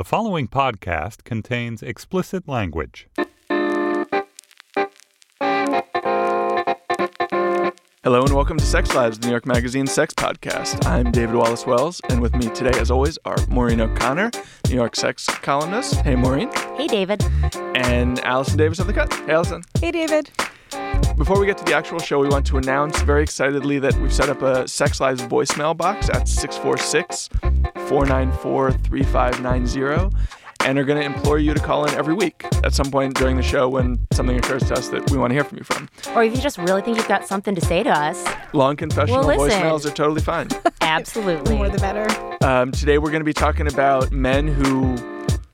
The following podcast contains explicit language. Hello and welcome to Sex Lives, the New York Magazine sex podcast. I'm David Wallace Wells, and with me today, as always, are Maureen O'Connor, New York sex columnist. Hey, Maureen. Hey, David. And Allison Davis of The Cut. Hey, Allison. Hey, David. Before we get to the actual show, we want to announce very excitedly that we've set up a Sex Lives voicemail box at 646 494 3590 and are going to implore you to call in every week at some point during the show when something occurs to us that we want to hear from you from. Or if you just really think you've got something to say to us, Long confessional Well, listen. voicemails are totally fine. The absolutely. more the better. Um, today we're going to be talking about men who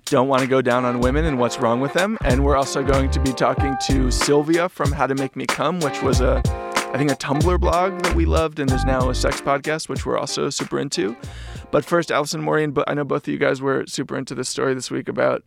don't want to go down on women and what's wrong with them, and we're also going to be talking to Sylvia from How to Make Me Come, which was a, I think, a Tumblr blog that we loved, and there's now a sex podcast, which we're also super into. But first, Allison Maureen, but I know both of you guys were super into this story this week about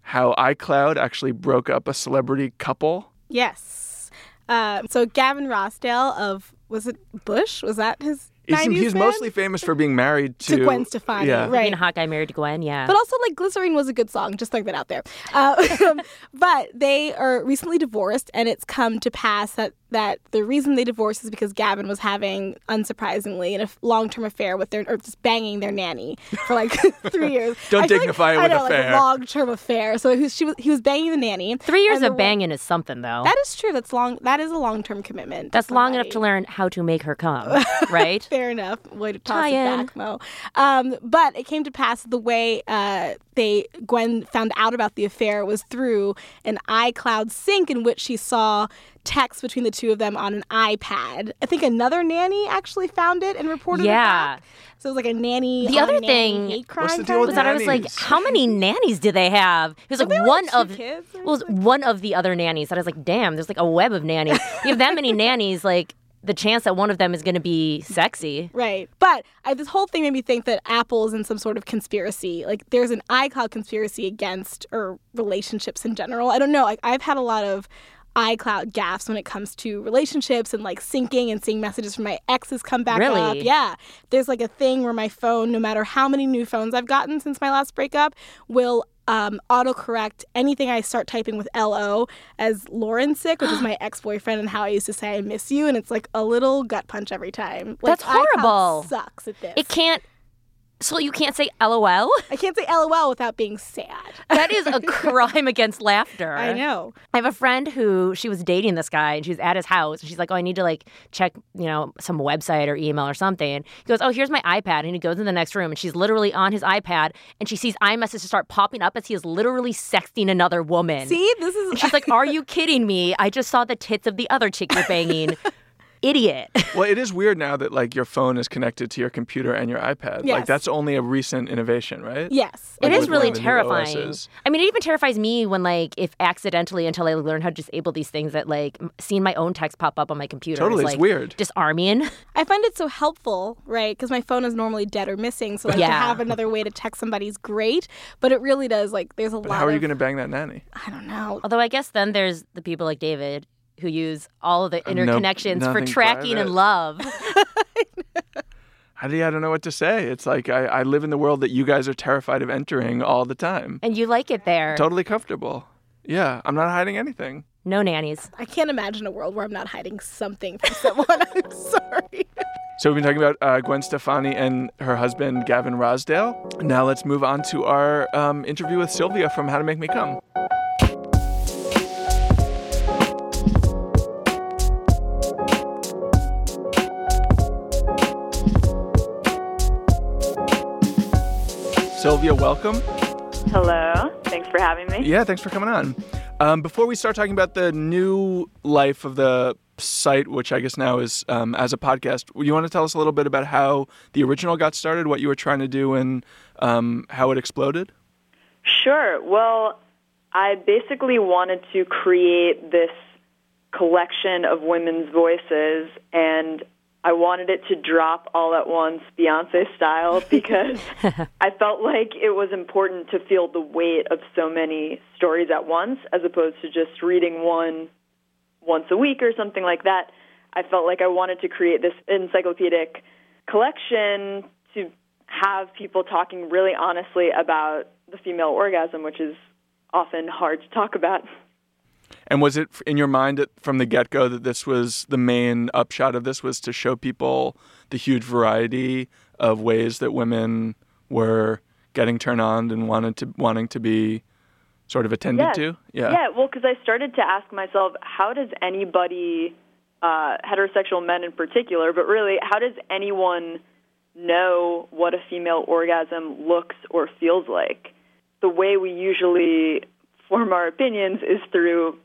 how iCloud actually broke up a celebrity couple. Yes. Um, so Gavin Rossdale of was it Bush? Was that his? He's, 90s he's mostly famous for being married to, To Gwen Stefani, Yeah. right. Being a hot guy married to Gwen, yeah. But also, like Glycerine was a good song. Just throwing that out there. Uh, but they are recently divorced, and it's come to pass that that the reason they divorced is because Gavin was having, unsurprisingly, a long term affair with their or just banging their nanny for like three years. Don't I feel like- dignify it I with know, affair. Like a long term affair. So he was, she was he was banging the nanny. Three years of banging is something, though. That is true. That's long. That is a long term commitment. to That's long enough to learn how to make her come, right? Fair enough. Way to toss Tie it in. back, Mo. Um, but it came to pass the way uh, they Gwen found out about the affair was through an iCloud sync in which she saw texts between the two of them on an iPad. I think another nanny actually found it and reported Yeah. it back. So it was like a nanny. The other nanny thing- hate crime What's the deal with was that I was like, how many nannies do they have? It was like there, like, one two of kids well, it was one of the other nannies. That I was like, damn, there's like a web of nannies. you have that many nannies, like the chance that one of them is going to be sexy. Right. But I, this whole thing made me think that Apple is in some sort of conspiracy. Like there's an iCloud conspiracy against or relationships in general. I don't know. Like I've had a lot of iCloud gaffes when it comes to relationships and like syncing and seeing messages from my exes come back Really? up. Yeah. There's like a thing where my phone, no matter how many new phones I've gotten since my last breakup, will um, autocorrect anything I start typing with LO as Lauren sick, which is my ex boyfriend, and how I used to say I miss you. And it's like a little gut punch every time. Like, That's horrible. Sucks at this. It can't. So you can't say LOL. I can't say LOL without being sad. That is a crime against laughter. I know. I have a friend who she was dating this guy and she was at his house and she's like, Oh, I need to like check, you know, some website or email or something. He goes, Oh, here's my iPad. And he goes in the next room and she's literally on his iPad and she sees iMessages start popping up as he is literally sexting another woman. See, this is And she's like, Are you kidding me? I just saw the tits of the other chick you're banging. Idiot. Well, it is weird now that like your phone is connected to your computer and your iPad. Like that's only a recent innovation, right? yes. It Like, is with really one of the new terrifying. I mean, it even terrifies me when, like, if accidentally, until I learn how to disable these things, that like seeing my own text pop up on my computer Totally, is it's like weird. disarming. I find it so helpful, right? Because my phone is normally dead or missing, so like, to have another way to text somebody is great. But it really does like there's a But lot. how are you of- going to bang that nanny? I don't know. Although I guess then there's the people like David who use all of the no- interconnections for tracking private. and love. How do you, I don't know what to say. It's like I, I live in the world that you guys are terrified of entering all the time. and you like it there. Totally comfortable. Yeah, I'm not hiding anything. No nannies. I can't imagine a world where I'm not hiding something from someone. I'm sorry. So we've been talking about uh, Gwen Stefani and her husband Gavin Rossdale. Now let's move on to our um, interview with Sylvia from How to Make Me Come. Sylvia, welcome. Hello. Thanks for having me. Yeah, thanks for coming on. Um, before we start talking about the new life of the site, which I guess now is um, as a podcast, you want to tell us a little bit about how the original got started, what you were trying to do, and um, how it exploded? Sure. Well, I basically wanted to create this collection of women's voices, and I wanted it to drop all at once, Beyonce style, because I felt like it was important to feel the weight of so many stories at once, as opposed to just reading one once a week or something like that. I felt like I wanted to create this encyclopedic collection to have people talking really honestly about the female orgasm, which is often hard to talk about. And was it in your mind from the get go that this was the main upshot of this was to show people the huge variety of ways that women were getting turned on and wanted to wanting to be sort of attended yes. to? Yeah. Yeah. Well, because I started to ask myself, how does anybody, uh, heterosexual men in particular, but really, how does anyone know what a female orgasm looks or feels like? The way we usually form our opinions is through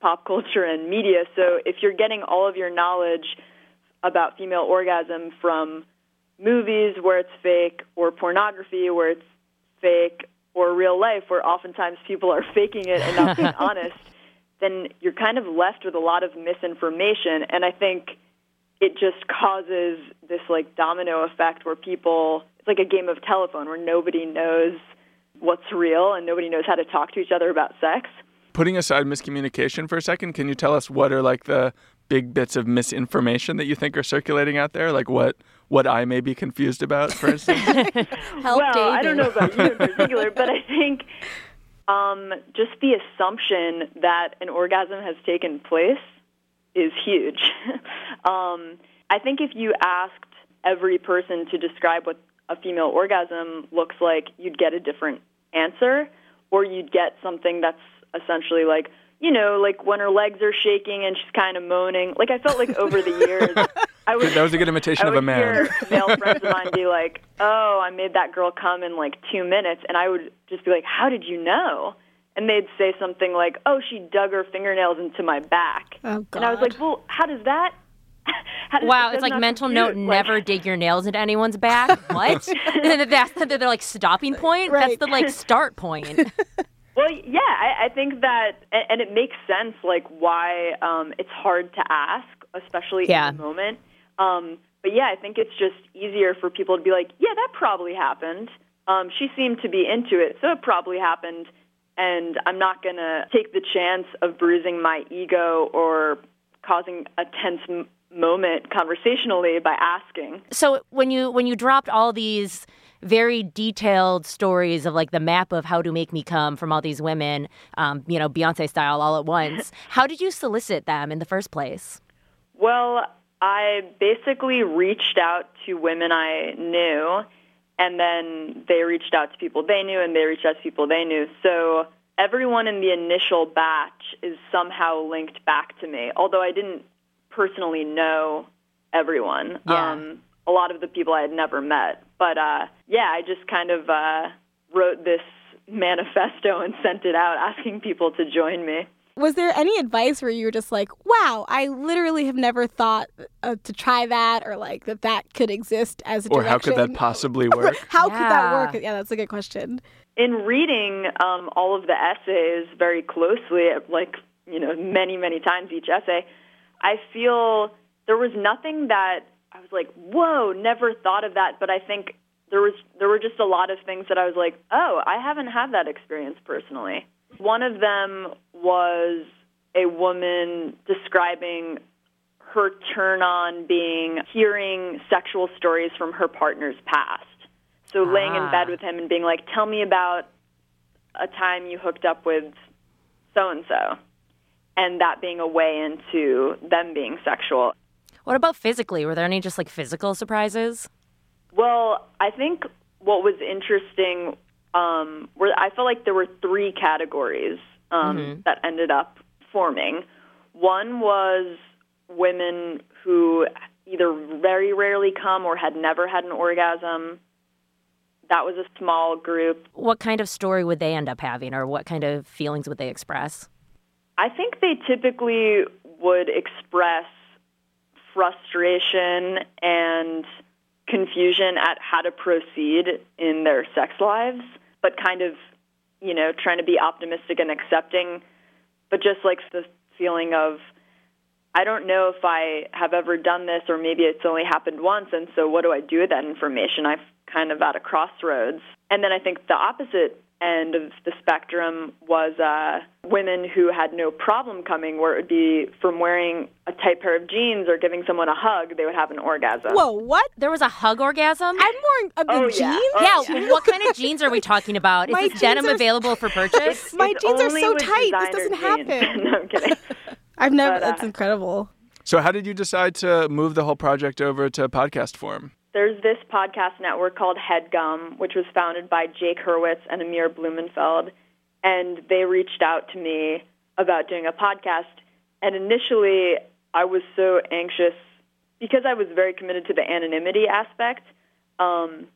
pop culture and media. So if you're getting all of your knowledge about female orgasm from movies where it's fake or pornography where it's fake or real life where oftentimes people are faking it and not being honest, then you're kind of left with a lot of misinformation. And I think it just causes this like domino effect where people, it's like a game of telephone where nobody knows what's real and nobody knows how to talk to each other about sex. Putting aside miscommunication for a second, can you tell us what are like the big bits of misinformation that you think are circulating out there? Like what what I may be confused about, for instance? Help well, David. I don't know about you in particular, but I think um, just the assumption that an orgasm has taken place is huge. um, I think if you asked every person to describe what a female orgasm looks like, you'd get a different answer, or you'd get something that's essentially like, you know, like when her legs are shaking and she's kind of moaning. Like I felt like over the years, I would. That was a good imitation I of a man. hear male friends of mine be like, "Oh, I made that girl come in like two minutes," and I would just be like, "How did you know?" And they'd say something like, "Oh, she dug her fingernails into my back," Oh, and I was like, "Well, how does that?" Wow, it's like mental note: Like- never dig your nails into anyone's back. What? And that's the, the like stopping point. Right. That's the like start point. Well, yeah, I, I think that, and, it makes sense, like why um, it's hard to ask, especially Yeah. in the moment. Um, but yeah, I think it's just easier for people to be like, yeah, that probably happened. Um, she seemed to be into it, so it probably happened. And I'm not going to take the chance of bruising my ego or causing a tense moment conversationally by asking. so when you when you dropped all these very detailed stories of like the map of how to make me come from all these women, um, you know, Beyonce style all at once, how did you solicit them in the first place? Well, I basically reached out to women I knew, and then they reached out to people they knew, and they reached out to people they knew. So everyone in the initial batch is somehow linked back to me, although I didn't personally know everyone. Yeah. Um, a lot of the people I had never met. But uh, yeah, I just kind of uh, wrote this manifesto and sent it out asking people to join me. Was there any advice where you were just like, wow, I literally have never thought uh, to try that or like that that could exist as a or how could that possibly work? How could that work? Yeah, that's a good question. in reading um, all of the essays very closely, like you know, many many times each essay, I feel there was nothing that I was like, "Whoa, never thought of that." But I think there was there were just a lot of things that I was like, "Oh, I haven't had that experience personally." One of them was a woman describing her turn on being hearing sexual stories from her partner's past. So laying in Ah. bed with him and being like, "Tell me about a time you hooked up with so and so," and that being a way into them being sexual. What about physically? Were there any just like physical surprises? Well, I think what was interesting um, were I felt like there were three categories um, that ended up forming. One was women who either very rarely come or had never had an orgasm. That was a small group. What kind of story would they end up having, or what kind of feelings would they express? I think they typically would express frustration and confusion at how to proceed in their sex lives, but kind of, you know, trying to be optimistic and accepting, but just like the feeling of, I don't know if I have ever done this, or maybe it's only happened once, and so what do I do with that information? I'm kind of at a crossroads. And then I think the opposite end of the spectrum was uh, women who had no problem coming, where it would be from wearing a tight pair of jeans or giving someone a hug, they would have an orgasm. Whoa, what? There was a hug orgasm? I'm wearing a Oh, good yeah. jeans. Oh, yeah, what kind of jeans are we talking about? Is My this denim are- available for purchase? My It's jeans are so tight. This doesn't jeans. happen. no, I'm kidding. I've never. But, uh, that's incredible. So, how did you decide to move the whole project over to podcast form? There's this podcast network called Headgum, which was founded by Jake Hurwitz and Amir Blumenfeld, and they reached out to me about doing a podcast. And initially, I was so anxious because I was very committed to the anonymity aspect. Um,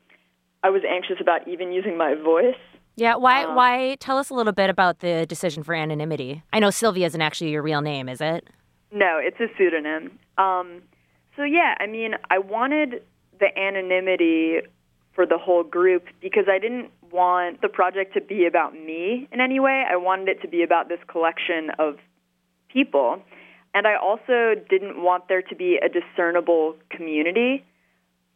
I was anxious about even using my voice. Yeah, why Um, why tell us a little bit about the decision for anonymity? I know Sylvia isn't actually your real name, is it? No, it's a pseudonym. Um, so yeah, I mean, I wanted the anonymity for the whole group because I didn't want the project to be about me in any way. I wanted it to be about this collection of people. And I also didn't want there to be a discernible community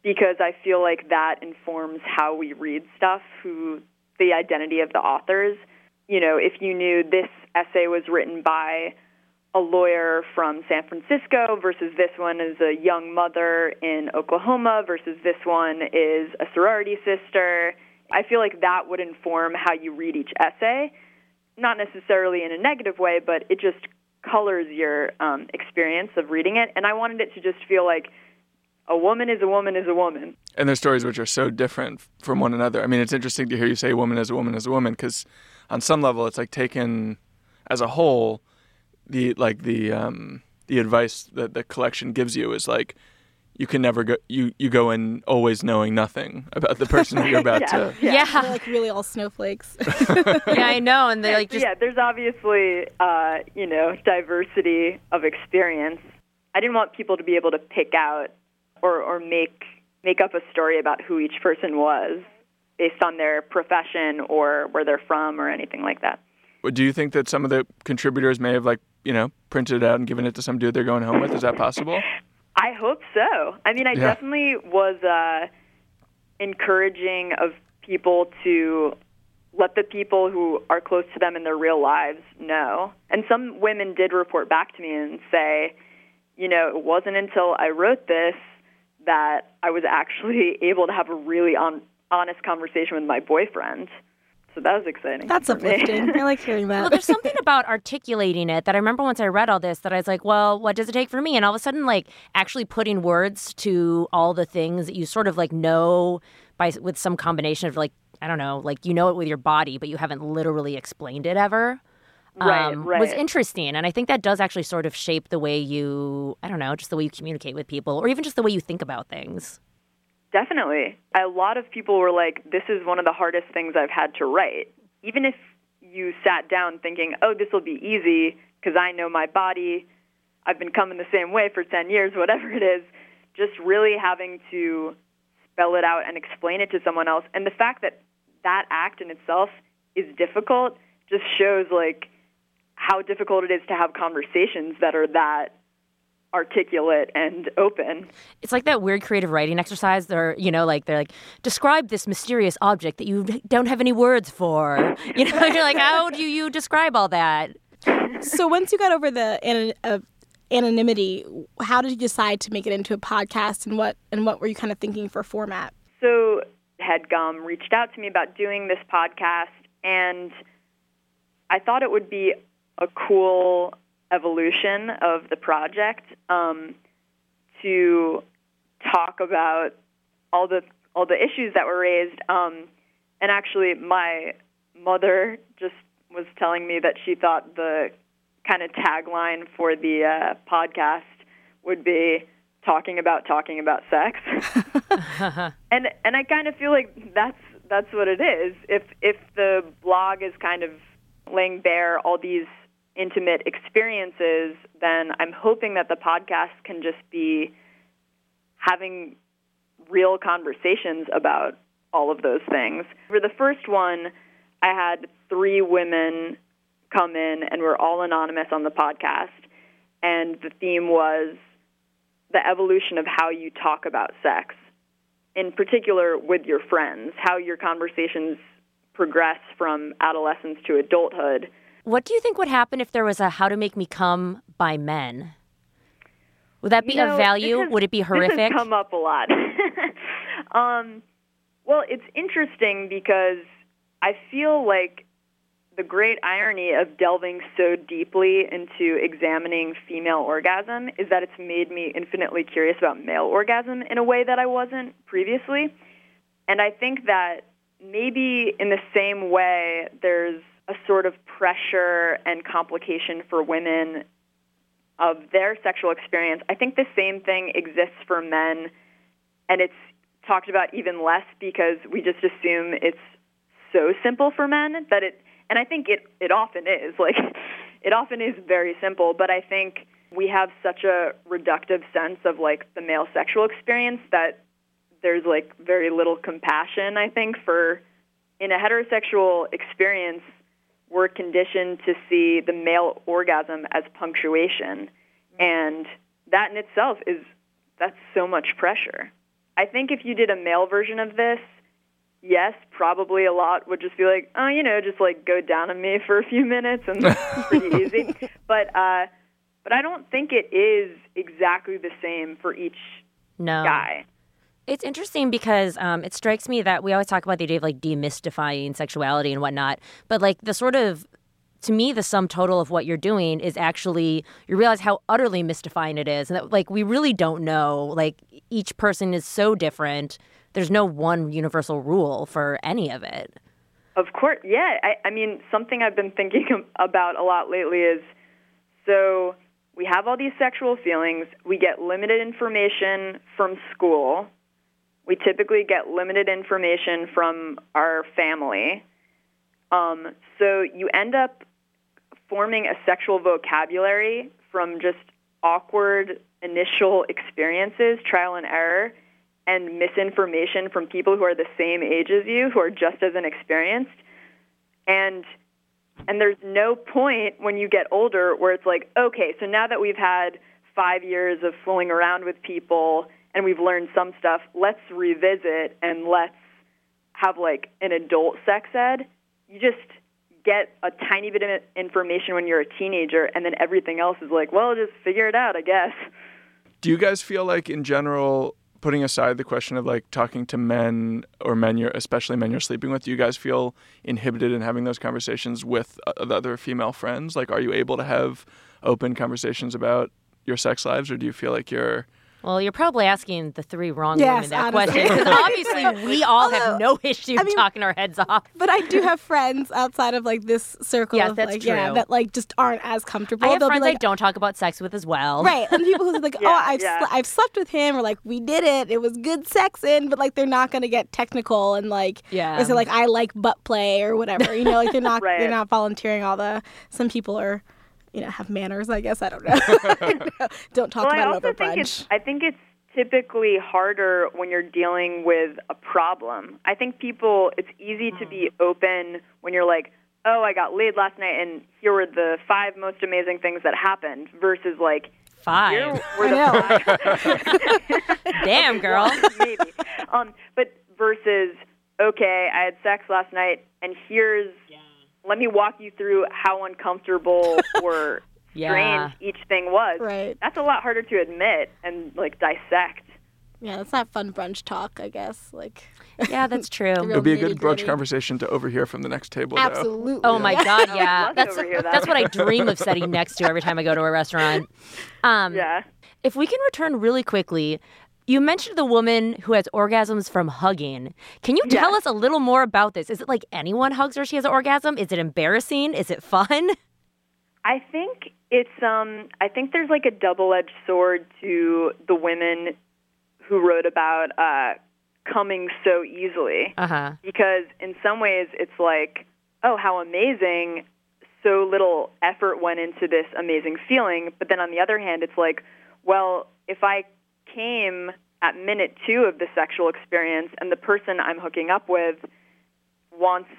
because I feel like that informs how we read stuff, who the identity of the authors. You know, if you knew this essay was written by a lawyer from San Francisco versus this one is a young mother in Oklahoma versus this one is a sorority sister. I feel like that would inform how you read each essay, not necessarily in a negative way, but it just colors your um, experience of reading it. And I wanted it to just feel like a woman is a woman is a woman. And their stories, which are so different from one another. I mean, it's interesting to hear you say woman is a woman is a woman because on some level, it's like taken as a whole, the like the um, the advice that the collection gives you is like you can never go you you go in always knowing nothing about the person that you're about to. Yeah. They're like really all snowflakes. yeah, I know. And they like just yeah, there's obviously uh, you know diversity of experience. I didn't want people to be able to pick out or or make make up a story about who each person was based on their profession or where they're from or anything like that. Do you think that some of the contributors may have like you know printed it out and given it to some dude they're going home with? Is that possible? I hope so. I mean, I Yeah. definitely was uh, encouraging of people to let the people who are close to them in their real lives know. And some women did report back to me and say, you know, it wasn't until I wrote this that I was actually able to have a really on, honest conversation with my boyfriend. So that was exciting. That's uplifting. I like hearing that. Well, there's something about articulating it that I remember once I read all this that I was like, well, what does it take for me? And all of a sudden, like actually putting words to all the things that you sort of like know by with some combination of like I don't know, like you know it with your body, but you haven't literally explained it ever. Right, um, was interesting, and I think that does actually sort of shape the way you, I don't know, just the way you communicate with people, or even just the way you think about things. Definitely. A lot of people were like, this is one of the hardest things I've had to write. Even if you sat down thinking, oh, this will be easy because I know my body, I've been coming the same way for 10 years, whatever it is, just really having to spell it out and explain it to someone else. And the fact that that act in itself is difficult just shows like how difficult it is to have conversations that are that articulate and open. It's like that weird creative writing exercise. They're, you know, like they're like, describe this mysterious object that you don't have any words for. You know, you're like, how do you describe all that? so once you got over the an- uh, anonymity, how did you decide to make it into a podcast, and what and what were you kind of thinking for format? So Headgum reached out to me about doing this podcast, and I thought it would be a cool evolution of the project um, to talk about all the all the issues that were raised. Um, and actually, my mother just was telling me that she thought the kind of tagline for the uh, podcast would be talking about talking about sex. and and I kind of feel like that's that's what it is. If if the blog is kind of laying bare all these intimate experiences, then I'm hoping that the podcast can just be having real conversations about all of those things. For the first one, I had three women come in and we're all anonymous on the podcast. And the theme was the evolution of how you talk about sex, in particular with your friends, how your conversations progress from adolescence to adulthood. What do you think would happen if there was a How to Make Me Come by men? Would that be You know, of value? this would it be This horrific? has come up a lot. um, well, it's interesting because I feel like the great irony of delving so deeply into examining female orgasm is that it's made me infinitely curious about male orgasm in a way that I wasn't previously. And I think that maybe in the same way, there's a sort of pressure and complication for women of their sexual experience. I think the same thing exists for men, and it's talked about even less because we just assume it's so simple for men that it and I think it it often is like it often is very simple but I think we have such a reductive sense of like the male sexual experience that there's like very little compassion I think for in a heterosexual experience we're conditioned to see the male orgasm as punctuation and that in itself is that's so much pressure. I think if you did a male version of this, yes, probably a lot would just be like, oh, you know, just like go down on me for a few minutes and it's pretty easy. But uh, but I don't think it is exactly the same for each no. guy. It's interesting because um, it strikes me that we always talk about the idea of like demystifying sexuality and whatnot, but like the sort of to me the sum total of what you're doing is actually you realize how utterly mystifying it is and that like we really don't know like each person is so different there's no one universal rule for any of it Of course, yeah. I, I mean, something I've been thinking about a lot lately is so we have all these sexual feelings. We get limited information from school. We typically get limited information from our family. Um, so you end up forming a sexual vocabulary from just awkward initial experiences, trial and error, and misinformation from people who are the same age as you, who are just as inexperienced. And and there's no point when you get older where it's like, okay, so now that we've had five years of fooling around with people and we've learned some stuff, let's revisit and let's have like an adult sex ed. You just get a tiny bit of information when you're a teenager, and then everything else is like, well, just figure it out, I guess. Do you guys feel like, in general, putting aside the question of like talking to men or men you're, especially men you're sleeping with, do you guys feel inhibited in having those conversations with uh, other female friends? Like, are you able to have open conversations about your sex lives, or do you feel like you're well you're probably asking the three wrong Yes, women that honestly. question because obviously we all have no issue I mean- talking our heads off But I do have friends outside of like this circle Yes, of that's like yeah true. that like just aren't as comfortable. i have They'll friends be like, i don't talk about sex with as well Right, and people who's like, Yeah, oh, I've yeah. sle- I've slept with him, or like we did it, it was good sex in, but like they're not gonna get technical and like, Yeah. or say like I like butt play or whatever, you know, like they're not Right. they're not volunteering all the. Some people are, you know, have manners. I guess I don't know. don't talk well, I about also it over think brunch. it's I think it's typically harder when you're dealing with a problem. I think people it's easy to be open when you're like, "Oh, I got laid last night and here were the five most amazing things that happened" versus like, five "Here were the five damn girl maybe. Um, but versus, okay, I had sex last night, and here's, let me walk you through how uncomfortable or Yeah. strange each thing was. Right. That's a lot harder to admit and like dissect. Yeah, that's not fun brunch talk. I guess like yeah that's true It would be a good brunch nitty-gritty. conversation to overhear from the next table. Though. absolutely. Oh my god, yeah. That's that. that's what I dream of sitting next to every time I go to a restaurant. Um, Yeah. If we can return really quickly, you mentioned the woman who has orgasms from hugging. Can you tell Yes. us a little more about this? Is it like anyone hugs her she has an orgasm? Is it embarrassing? Is it fun? I think it's um I think there's like a double-edged sword to the women who wrote about uh coming so easily. Uh huh. because in some ways it's like, oh, how amazing. So little effort went into this amazing feeling. But then on the other hand, it's like, well, if I came at minute two of the sexual experience and the person I'm hooking up with wants,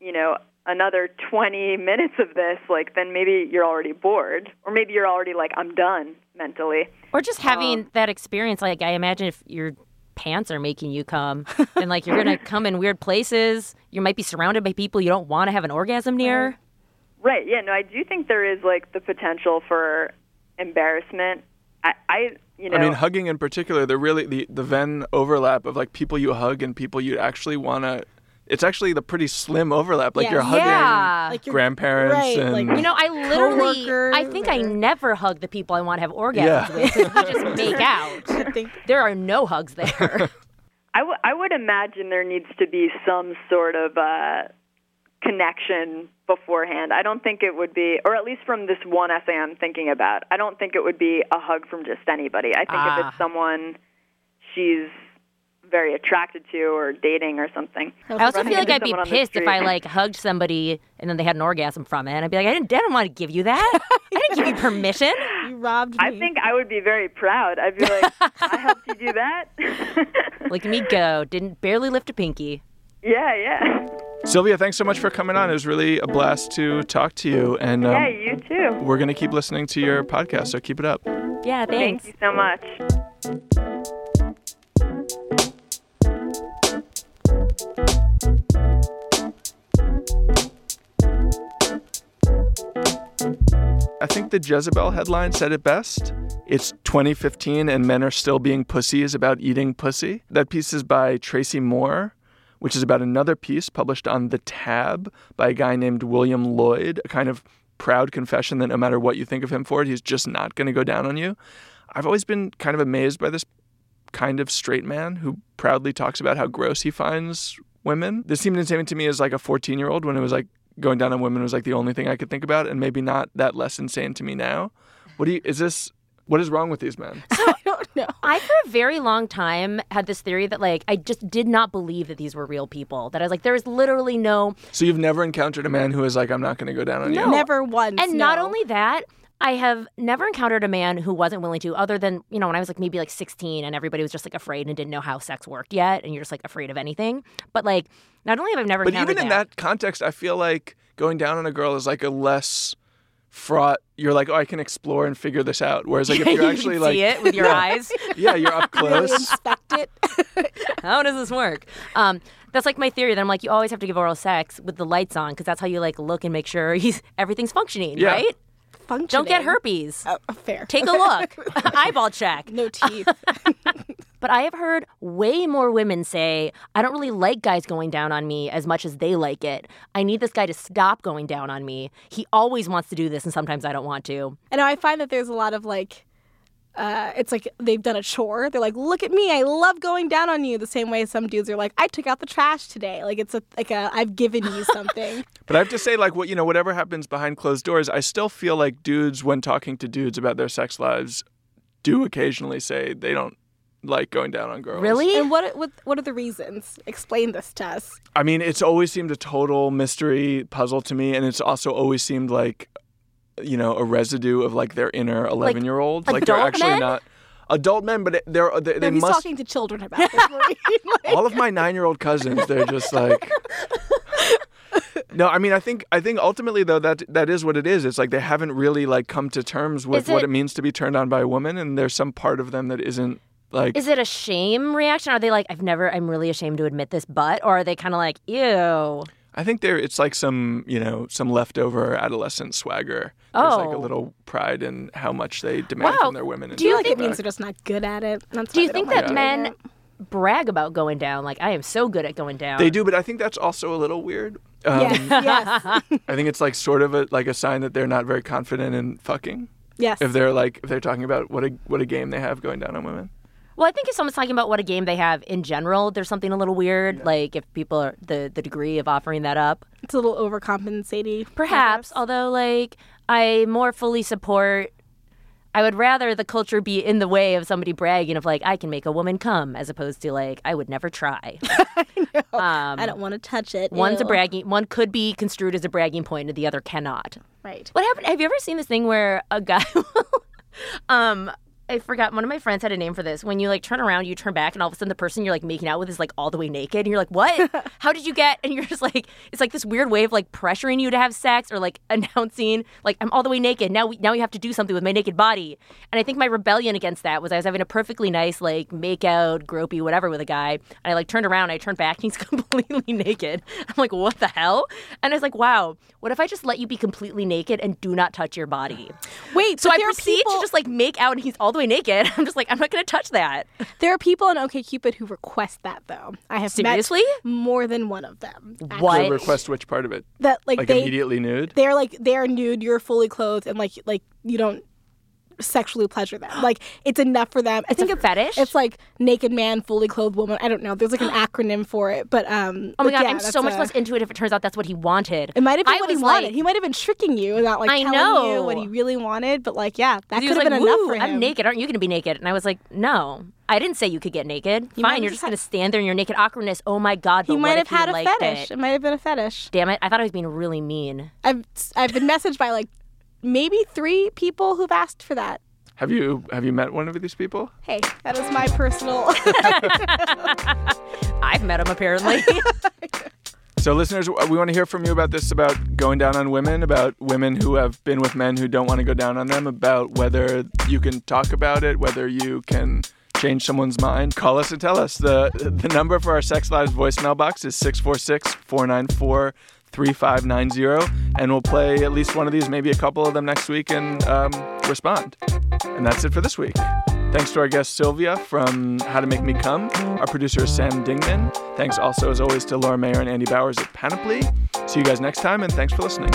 you know, another 20 minutes of this, like, then maybe you're already bored. Or maybe you're already like, I'm done mentally. Or just having um, that experience. Like I imagine if you're pants are making you come, and like you're gonna come in weird places. You might be surrounded by people you don't want to have an orgasm near. Right. Yeah. No, I do think there is like the potential for embarrassment. I, I you know, I mean, hugging in particular, the really the the Venn overlap of like people you hug and people you actually want to. It's actually the pretty slim overlap. Like Yeah. you're hugging Yeah. Like your grandparents right, and like- You know, I literally, I think I never hug the people I want to have orgasms Yeah. with. 'cause We just make out. I think There are no hugs there. I, w- I would imagine there needs to be some sort of uh, connection beforehand. I don't think it would be, or at least from this one essay I'm thinking about, I don't think it would be a hug from just anybody. I think if Ah. it's someone she's very attracted to or dating or something. I also feel like I'd be someone on the pissed if I like hugged somebody and then they had an orgasm from it. And I'd be like, I didn't, I didn't want to give you that. I didn't give you permission. you robbed me. I think I would be very proud. I'd be like, I helped you do that. Look at me go. Didn't barely lift a pinky. Yeah, yeah. Sylvia, thanks so much for coming on. It was really a blast to talk to you, and um, Yeah, you too. we're gonna keep listening to your podcast. So keep it up. Yeah, thanks. Thank thanks. you so much. I think the Jezebel headline said it best. It's 2015 and men are still being pussies about eating pussy. That piece is by Tracy Moore, which is about another piece published on The Tab by a guy named William Lloyd, a kind of proud confession that no matter what you think of him for it, he's just not going to go down on you. I've always been kind of amazed by this kind of straight man who proudly talks about how gross he finds women. This seemed insane to me as like a 14 year old when it was like going down on women was like the only thing I could think about, and maybe not that less insane to me now. What do you, is this, what is wrong with these men? I don't know. I, for a very long time, had this theory that, like, I just did not believe that these were real people. That I was like, there's literally no. So you've never encountered a man who is like, I'm not going to go down on you? Never once. And not only that, I have never encountered a man who wasn't willing to, other than, you know, when I was like maybe like 16 and everybody was just like afraid and didn't know how sex worked yet. And you're just like afraid of anything. But like, not only have I never But encountered even in that context, I feel like going down on a girl is like a less fraught. You're like, oh, I can explore and figure this out. Whereas like if you you're actually can like, see it with your Yeah. eyes. yeah, you're up close. inspect it. how does this work? Um, that's like my theory that I'm like, you always have to give oral sex with the lights on because that's how you like look and make sure he's everything's functioning, Yeah. right? Functioning. Don't get herpes. Oh, fair. Take a look. Eyeball check. no teeth. But I have heard way more women say, I don't really like guys going down on me as much as they like it. I need this guy to stop going down on me. He always wants to do this, and sometimes I don't want to. And I find that there's a lot of like, uh, it's like they've done a chore. They're like, "Look at me! I love going down on you." The same way some dudes are like, "I took out the trash today." Like it's a like a I've given you something. But I have to say, like, what you know, whatever happens behind closed doors, I still feel like dudes, when talking to dudes about their sex lives, do occasionally say they don't like going down on girls. Really? and what what what are the reasons? Explain this to us. I mean, it's always seemed a total mystery puzzle to me, and it's also always seemed like, you know, a residue of like their inner eleven-year-old. Like, they're actually men? not adult men, but they're they, No, they he's must. talking to children about this. Like, all of my nine-year-old cousins, they're just like. No, I mean, I think I think ultimately though that that is what it is. It's like they haven't really like come to terms with Is what it- it means to be turned on by a woman, and there's some part of them that isn't like. Is it a shame reaction? Are they like, I've never, I'm really ashamed to admit this, but? Or are they kind of like, ew? I think there it's like some you know some leftover adolescent swagger. There's like a Oh. little pride in how much they demand Wow. from their women. and Do you think it means they're just not good at it. That's Do you think that like men it. brag about going down? Like, I am so good at going down. They do, but I think that's also a little weird. Um, Yes, yes, I think it's like sort of a like a sign that they're not very confident in fucking. yes. If they're like if they're talking about what a what a game they have going down on women. Well, I think if someone's talking about what a game they have in general, there's something a little weird. Like if people are the the degree of offering that up, it's a little overcompensating. perhaps. perhaps. Although, like I more fully support. I would rather the culture be in the way of somebody bragging of like I can make a woman come, as opposed to like I would never try. I Um, I don't want to touch it. One's a bragging. One could be construed as a bragging point, and the other cannot. Right. What happened? Have you ever seen this thing where a guy, um, I forgot. One of my friends had a name for this. When you like turn around, you turn back, and all of a sudden the person you're like making out with is like all the way naked, and you're like, "What? How did you get?" And you're just like, it's like this weird way of like pressuring you to have sex or like announcing like I'm all the way naked. Now we now you have to do something with my naked body. And I think my rebellion against that was I was having a perfectly nice like make out, gropey, whatever with a guy, and I like turned around, I turned back, and he's completely naked. I'm like, what the hell? And I was like, wow, what if I just let you be completely naked and do not touch your body? Wait, So I proceed people, to just like make out, and he's all the way naked. I'm just like, I'm not gonna touch that. There are people on OkCupid who request that though. I have Seriously? met more than one of them. actually. What? You'll request which part of it? That like, Like they immediately nude? they're like they're nude, you're fully clothed, and like like you don't sexually pleasure them. Like it's enough for them. I It's a think it- fetish? It's like naked man, fully clothed woman. I don't know. There's like an acronym for it, but um. Oh my god, yeah, I'm so much a- less into it if it turns out that's what he wanted. It might have been I what he wanted. like- he might have been tricking you, not like I telling you what he really wanted. But like, yeah, that could have like, been enough for him. I'm naked. Aren't you going to be naked?" And I was like, "No, I didn't say you could get naked. have Fine, you're just to stand there in your naked awkwardness. Oh my god, He might have had you a fetish. It? It might have been a fetish. Damn it! I thought I was being really mean. I've I've been messaged by like maybe three people who've asked for that. Have you have you met one of these people? Hey, that is my personal. I've met him apparently. So, listeners, we want to hear from you about this about going down on women, about women who have been with men who don't want to go down on them, about whether you can talk about it, whether you can change someone's mind. Call us and tell us. The, the number for our Sex Lives voicemail box is 646 494 3590, and we'll play at least one of these, maybe a couple of them next week, and um, respond. And that's it for this week. Thanks to our guest Sylvia from How to Make Me Come. Our producer is Sam Dingman. Thanks also, as always, to Laura Mayer and Andy Bowers at Panoply. See you guys next time, and thanks for listening.